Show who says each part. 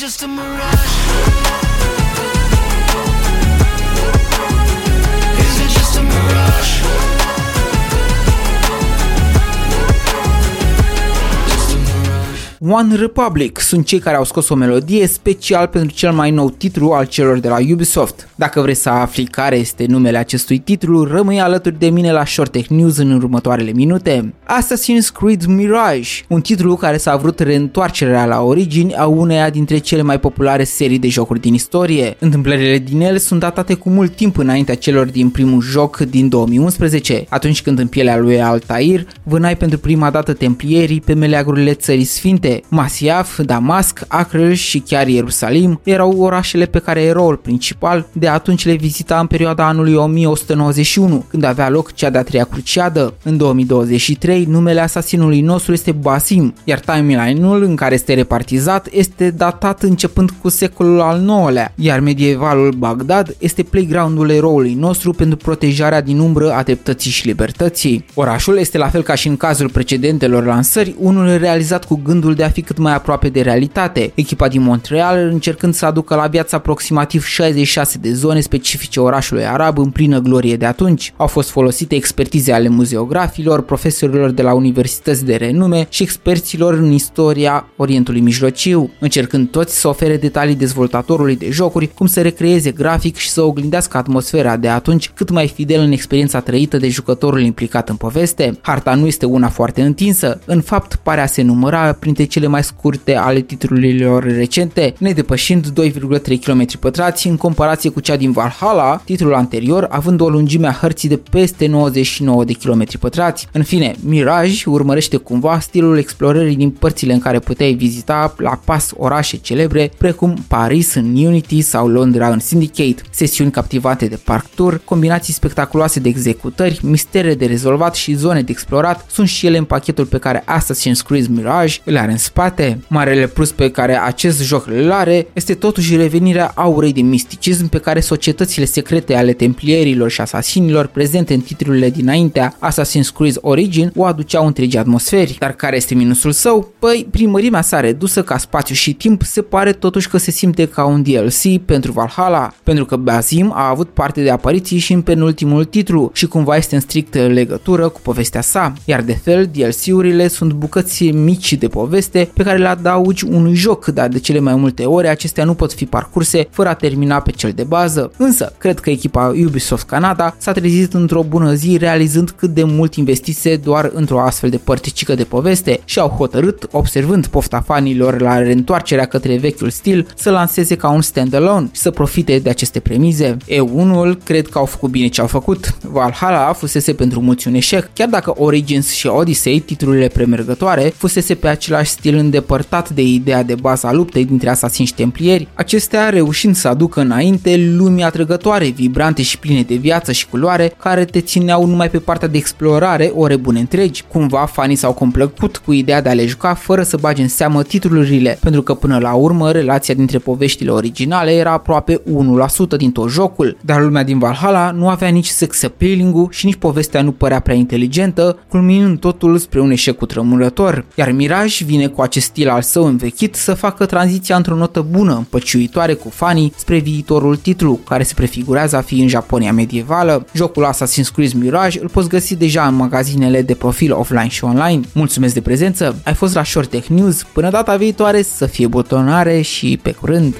Speaker 1: just a mirage?
Speaker 2: One Republic sunt cei care au scos o melodie special pentru cel mai nou titlu al celor de la Ubisoft. Dacă vreți să afli care este numele acestui titlu, rămâi alături de mine la Short Tech News în următoarele minute. Assassin's Creed Mirage, un titlu care s-a vrut reîntoarcerea la origini a uneia dintre cele mai populare serii de jocuri din istorie. Întâmplările din el sunt datate cu mult timp înaintea celor din primul joc din 2011, atunci când în pielea lui Altair vânai pentru prima dată templierii pe meleagurile țării sfinte. Masiaf, Damasc, Acre și chiar Ierusalim erau orașele pe care eroul principal de atunci le vizita în perioada anului 1191, când avea loc cea de-a treia cruciadă. În 2023, numele asasinului nostru este Basim, iar timeline-ul în care este repartizat este datat începând cu secolul al IX-lea, iar medievalul Bagdad este playground-ul eroului nostru pentru protejarea din umbră a dreptății și libertății. Orașul este la fel ca și în cazul precedentelor lansări, unul realizat cu gândul de a fi cât mai aproape de realitate, echipa din Montreal încercând să aducă la viață aproximativ 66 de zone specifice orașului arab în plină glorie de atunci. Au fost folosite expertize ale muzeografilor, profesorilor de la universități de renume și experților în istoria Orientului Mijlociu, încercând toți să ofere detalii dezvoltatorului de jocuri, cum să recreeze grafic și să oglindească atmosfera de atunci cât mai fidel în experiența trăită de jucătorul implicat în poveste. Harta nu este una foarte întinsă, în fapt pare a se număra printre cele mai scurte ale titlurilor recente, nedepășind 2,3 km pătrați în comparație cu cea din Valhalla, titlul anterior având o lungime a hărții de peste 99 de km pătrați. În fine, Mirage urmărește cumva stilul explorării din părțile în care puteai vizita la pas orașe celebre precum Paris în Unity sau Londra în Syndicate, sesiuni captivate de park tour, combinații spectaculoase de executări, mistere de rezolvat și zone de explorat sunt și ele în pachetul pe care Assassin's Creed Mirage îl are în spate. Marele plus pe care acest joc îl are este totuși revenirea aurei de misticism pe care societățile secrete ale templierilor și asasinilor prezente în titlurile dinaintea Assassin's Creed Origin o aduceau întregii atmosferi. Dar care este minusul său? Păi, prin mărimea sa redusă ca spațiu și timp, se pare totuși că se simte ca un DLC pentru Valhalla, pentru că Bazim a avut parte de apariții și în penultimul titlu și cumva este în strictă legătură cu povestea sa, iar de fel DLC-urile sunt bucăți mici de poveste pe care le adaugi unui joc, dar de cele mai multe ori acestea nu pot fi parcurse fără a termina pe cel de bază. Însă, cred că echipa Ubisoft Canada s-a trezit într-o bună zi realizând cât de mult investise doar într-o astfel de părticică de poveste și au hotărât, observând pofta fanilor la reîntoarcerea către vechiul stil, să lanseze ca un standalone și să profite de aceste premize. Eu unul cred că au făcut bine ce au făcut. Valhalla fusese pentru mulți un eșec, chiar dacă Origins și Odyssey, titlurile premergătoare, fusese pe același stil îndepărtat de ideea de bază a luptei dintre asasini și templieri, acestea reușind să aducă înainte lumii atrăgătoare, vibrante și pline de viață și culoare, care te țineau numai pe partea de explorare ore bune întregi. Cumva fanii s-au complăcut cu ideea de a le juca fără să bage în seamă titlurile, pentru că până la urmă relația dintre poveștile originale era aproape 1% din tot jocul, dar lumea din Valhalla nu avea nici sex appealing și nici povestea nu părea prea inteligentă, culminând totul spre un eșec cutremurător. Iar Mirage vine cu acest stil al său învechit să facă tranziția într-o notă bună, împăciuitoare cu fanii spre viitorul titlu, care se prefigurează a fi în Japonia medievală. Jocul Assassin's Creed Mirage îl poți găsi deja în magazinele de profil offline și online. Mulțumesc de prezență, ai fost la Short Tech News, până data viitoare să fie butonare și pe curând!